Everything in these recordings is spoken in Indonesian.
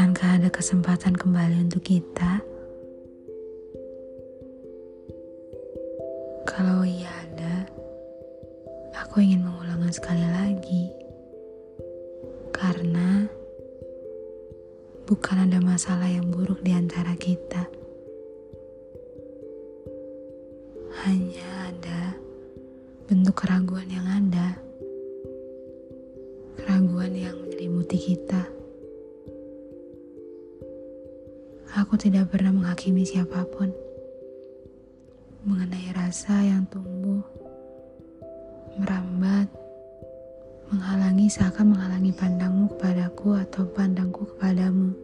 Akankah ada kesempatan kembali untuk kita? Kalau iya ada, aku ingin mengulangnya sekali lagi. Karena bukan ada masalah yang buruk di antara kita. Hanya ada bentuk keraguan yang ada. Keraguan yang menyelimuti kita. Aku tidak pernah menghakimi siapa pun mengenai rasa yang tumbuh, merambat, menghalangi seakan menghalangi pandangmu kepadaku atau pandangku kepadamu.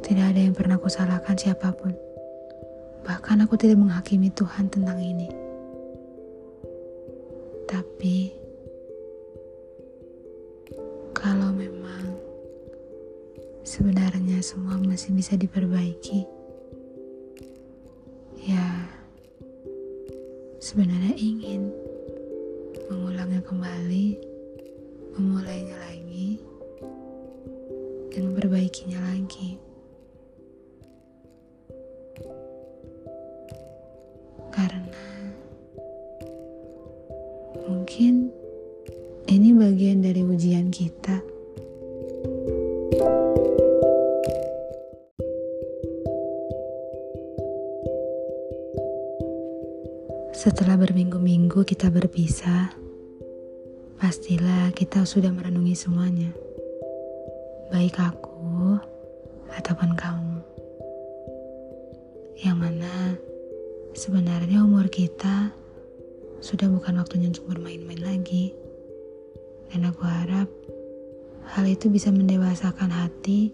Tidak ada yang pernah kusalahkan siapa pun. Bahkan aku tidak menghakimi Tuhan tentang ini. Tapi kalau memang sebenarnya semua masih bisa diperbaiki. Ya, sebenarnya ingin mengulangnya kembali, memulainya lagi, dan memperbaikinya lagi. Karena mungkin ini bagian dari ujian kita. Setelah berminggu-minggu kita berpisah, pastilah kita sudah merenungi semuanya. Baik aku ataupun kamu. Yang mana sebenarnya umur kita sudah bukan waktunya untuk bermain-main lagi. Dan aku harap hal itu bisa mendewasakan hati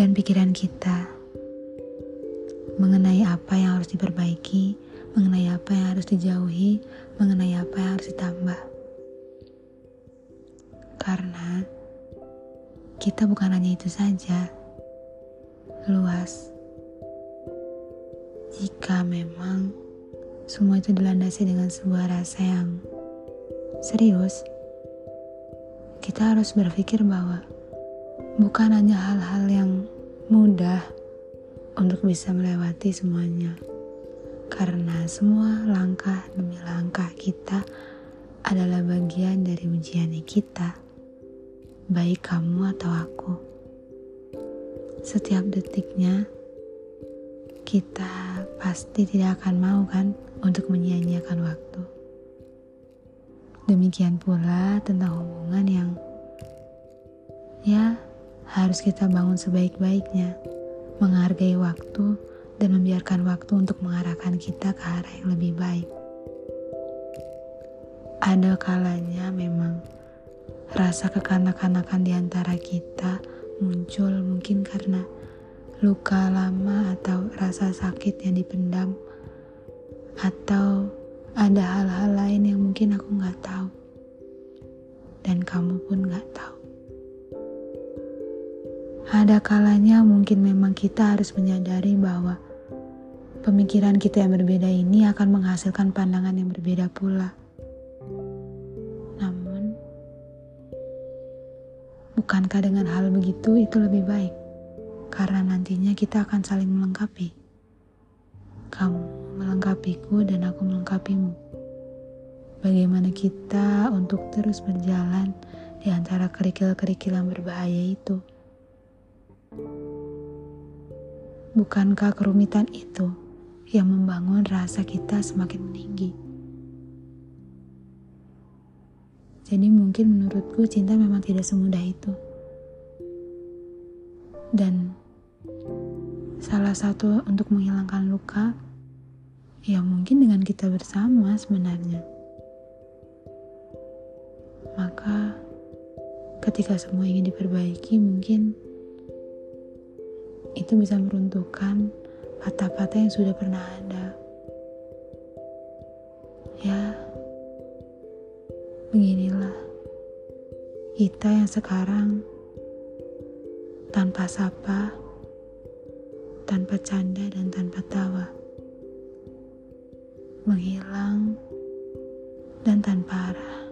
dan pikiran kita mengenai apa yang harus diperbaiki, mengenai apa yang harus dijauhi, mengenai apa yang harus ditambah. Karena kita bukan hanya itu saja, luas. Jika memang semua itu dilandasi dengan sebuah rasa yang serius, kita harus berpikir bahwa bukan hanya hal-hal yang mudah untuk bisa melewati semuanya. Karena semua langkah demi langkah kita adalah bagian dari ujian kita, baik kamu atau aku. Setiap detiknya, kita pasti tidak akan mau kan untuk menyia-nyiakan waktu. Demikian pula tentang hubungan yang ya harus kita bangun sebaik-baiknya menghargai waktu, dan membiarkan waktu untuk mengarahkan kita ke arah yang lebih baik. Ada kalanya memang rasa kekanak-kanakan di antara kita muncul mungkin karena luka lama atau rasa sakit yang dipendam atau ada hal-hal lain yang mungkin aku nggak tahu dan kamu pun nggak tahu. Ada kalanya mungkin memang kita harus menyadari bahwa pemikiran kita yang berbeda ini akan menghasilkan pandangan yang berbeda pula. Namun, bukankah dengan hal begitu itu lebih baik? Karena nantinya kita akan saling melengkapi. Kamu melengkapiku dan aku melengkapimu. Bagaimana kita untuk terus berjalan di antara kerikil-kerikil yang berbahaya itu? Bukankah kerumitan itu yang membangun rasa kita semakin meninggi? Jadi mungkin menurutku cinta memang tidak semudah itu. Dan salah satu untuk menghilangkan luka ya mungkin dengan kita bersama sebenarnya. Maka ketika semua ingin diperbaiki mungkin itu bisa meruntuhkan patah-patah yang sudah pernah ada. Ya, beginilah kita yang sekarang tanpa sapa, tanpa canda, dan tanpa tawa, menghilang dan tanpa arah.